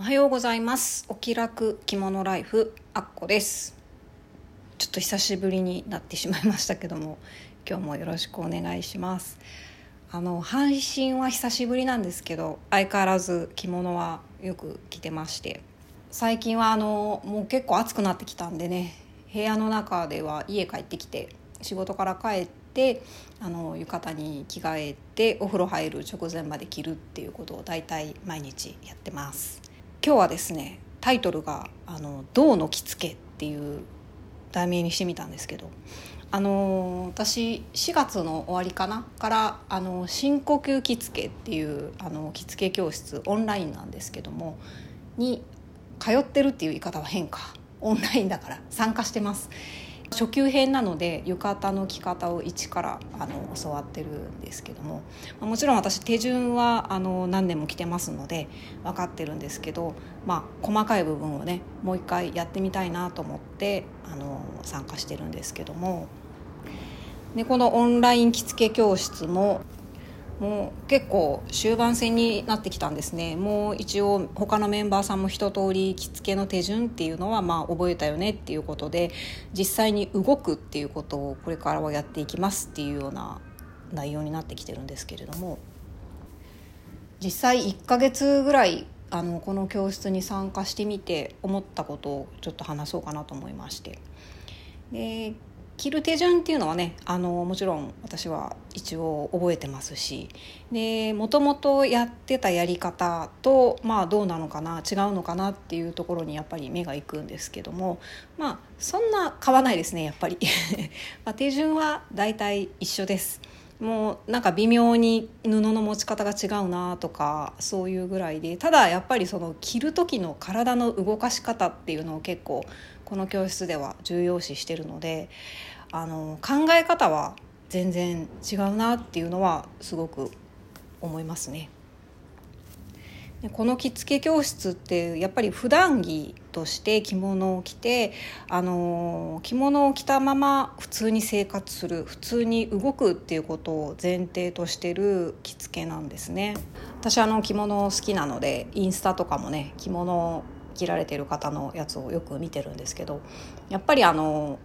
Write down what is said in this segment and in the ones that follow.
おはようございます。お気楽着物ライフあっこです。ちょっと久しぶりになってしまいましたけども今日もよろしくお願いします。あの配信は久しぶりなんですけど相変わらず着物はよく着てまして最近はあのもう結構暑くなってきたんでね部屋の中では家帰ってきて仕事から帰ってあの浴衣に着替えてお風呂入る直前まで着るっていうことを大体毎日やってます。今日はですねタイトルが「あの銅の着付け」っていう題名にしてみたんですけどあの私4月の終わりかな？からあの深呼吸着付けっていうあの着付け教室オンラインなんですけどもに通ってるっていう言い方は変か。オンラインだから参加してます。初級編なので浴衣の着方を一からあの教わってるんですけどももちろん私手順はあの何年も着てますので分かってるんですけど、まあ、細かい部分をねもう一回やってみたいなと思ってあの参加してるんですけども。でこのオンライン着付け教室ももう結構終盤戦になってきたんですね。もう一応他のメンバーさんも一通り着付けの手順っていうのはまあ覚えたよねっていうことで実際に動くっていうことをこれからはやっていきますっていうような内容になってきてるんですけれども。実際1ヶ月ぐらいあのこの教室に参加してみて思ったことをちょっと話そうかなと思いまして。で着る手順っていうのはねあのもちろん私は一応覚えてますしでもともとやってたやり方とまあどうなのかな違うのかなっていうところにやっぱり目がいくんですけどもまあそんな変わないですねやっぱり。ま手順は大体一緒です。もうなんか微妙に布の持ち方が違うなとかそういうぐらいでただやっぱりその着る時の体の動かし方っていうのを結構この教室では重要視してるのであの考え方は全然違うなっていうのはすごく思いますね。でこの着付け教室ってやっぱり普段着として着物を着てあの着物を着たまま普通に生活する普通に動くっていうことを前提としてる着付けなんですね私あの着物好きなのでインスタとかもね着物着られてる方のやつをよく見てるんですけどやっぱりあの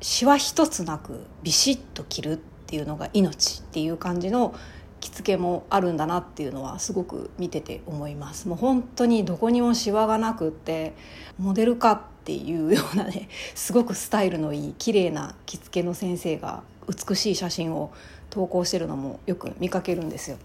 シワ一つなくビシッと着るっていうのが命っていう感じの着付けもあるんだなっていうのはすごく見てて思います。もう本当にどこにもシワがなくってモデルかっていうようなねすごくスタイルのいい綺麗な着付けの先生が美しい写真を投稿してるのもよく見かけるんですよ。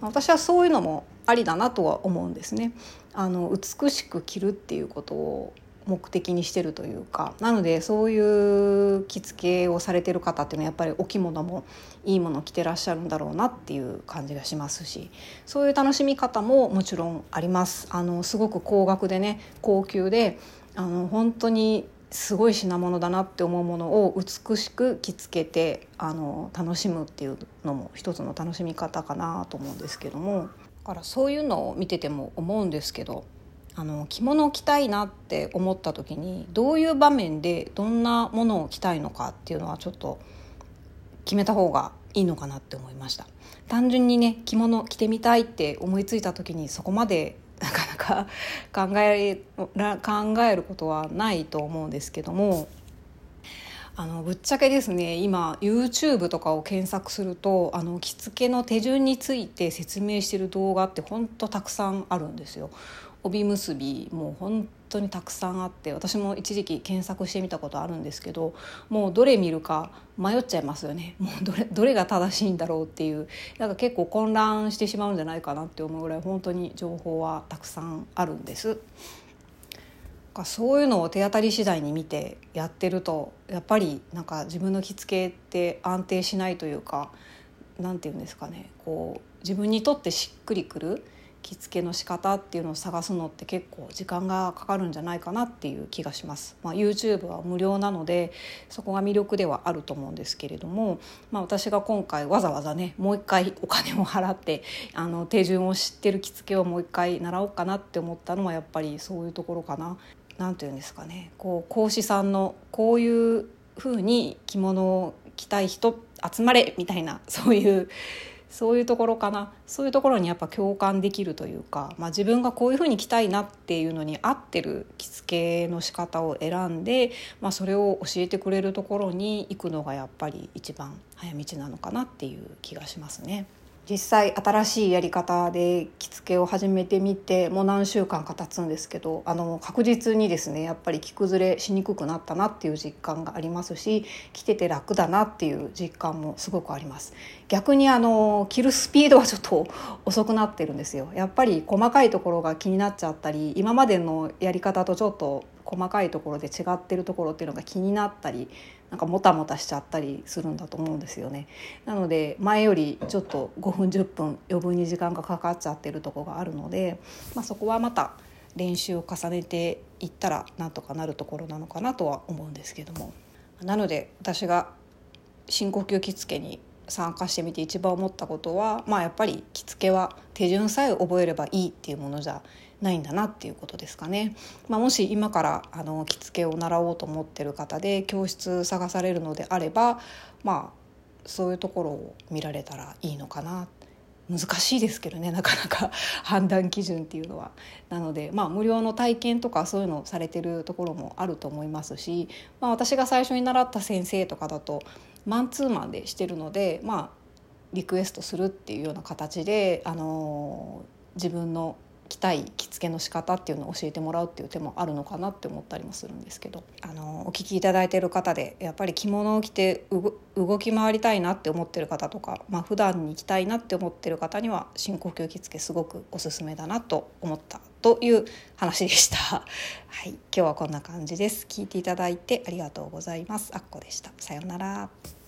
私はそういうのもありだなとは思うんですね。あの美しく着るっていうことを目的にしてるというかなのでそういう着付けをされてる方っていうのはやっぱりお着物もいいもの着てらっしゃるんだろうなっていう感じがしますしそういう楽しみ方ももちろんあります。あのすごく高額でね高級であの本当にすごい品物だなって思うものを美しく着付けてあの楽しむっていうのも一つの楽しみ方かなと思うんですけども。からそういうのを見てても思うんですけどあの着物を着たいなって思った時にどういう場面でどんなものを着たいのかっていうのはちょっと決めた方がいいのかなって思いました。単純にね着物着てみたいって思いついた時にそこまでなかなか考え考えることはないと思うんですけどもあのぶっちゃけですね今 YouTube とかを検索するとあの着付けの手順について説明してる動画ってほんとたくさんあるんですよ。帯結びもう本当にたくさんあって私も一時期検索してみたことあるんですけどもうどれ見るか迷っちゃいますよね もうどれどれが正しいんだろうっていうなんか結構混乱してしまうんじゃないかなって思うぐらい本当に情報はたくさんあるんです。そういうのを手当たり次第に見てやってるとやっぱりなんか自分の着付けって安定しないというか何て言うんですかねこう自分にとってしっくりくる着付けの仕方っていうのを探すのって結構時間がかかるんじゃないかなっていう気がします。まあ、YouTube は無料なのでそこが魅力ではあると思うんですけれども、まあ、私が今回わざわざねもう一回お金を払ってあの手順を知ってる着付けをもう一回習おうかなって思ったのはやっぱりそういうところかな。なんていうんですかねこう講師さんのこういうふうに着物を着たい人集まれみたいな そういうそういうところかなそういうところにやっぱ共感できるというか、まあ、自分がこういうふうに着たいなっていうのに合ってる着付けの仕方を選んで、まあ、それを教えてくれるところに行くのがやっぱり一番早道なのかなっていう気がしますね。実際新しいやり方で着付けを始めてみてもう何週間か経つんですけどあの確実にですねやっぱり着崩れしにくくなったなっていう実感がありますし着てて楽だなっていう実感もすごくあります。逆にあの着るスピードはちょっと遅くなってるんですよ。やっぱり細かいところが気になっちゃったり今までのやり方とちょっと細かいところで違ってるところっていうのが気になったりなんかもたもたしちゃったりするんだと思うんですよね。なので前よりちょっと5分10分余分に時間がかかっちゃってるとこがあるので、まあ、そこはまた練習を重ねていったらなんとかなるところなのかなとは思うんですけども。なので私が深呼吸着付けに参加してみて一番思ったことは、まあ、やっぱり着付けは手順さえ覚えればいいっていうものじゃないんだなっていうことですかね。まあ、もし今からあの着付けを習おうと思ってる方で教室探されるのであれば、まあ、そういうところを見られたらいいのかな難しいですけどねなかなか判断基準っていうのは。なので、まあ、無料の体験とかそういうのをされてるところもあると思いますし、まあ、私が最初に習った先生とかだとマンツーマンでしてるので、まあ、リクエストするっていうような形で、あの自分の着たい着付けの仕方っていうのを教えてもらうっていう手もあるのかなって思ったりもするんですけどあのお聞きいただいている方でやっぱり着物を着て動き回りたいなって思ってる方とか、まあ普段に着たいなって思ってる方には深呼吸着付けすごくおすすめだなと思ったという話でした。はい、今日はこんな感じです。聞いていただいてありがとうございます。あっこでした。さようなら。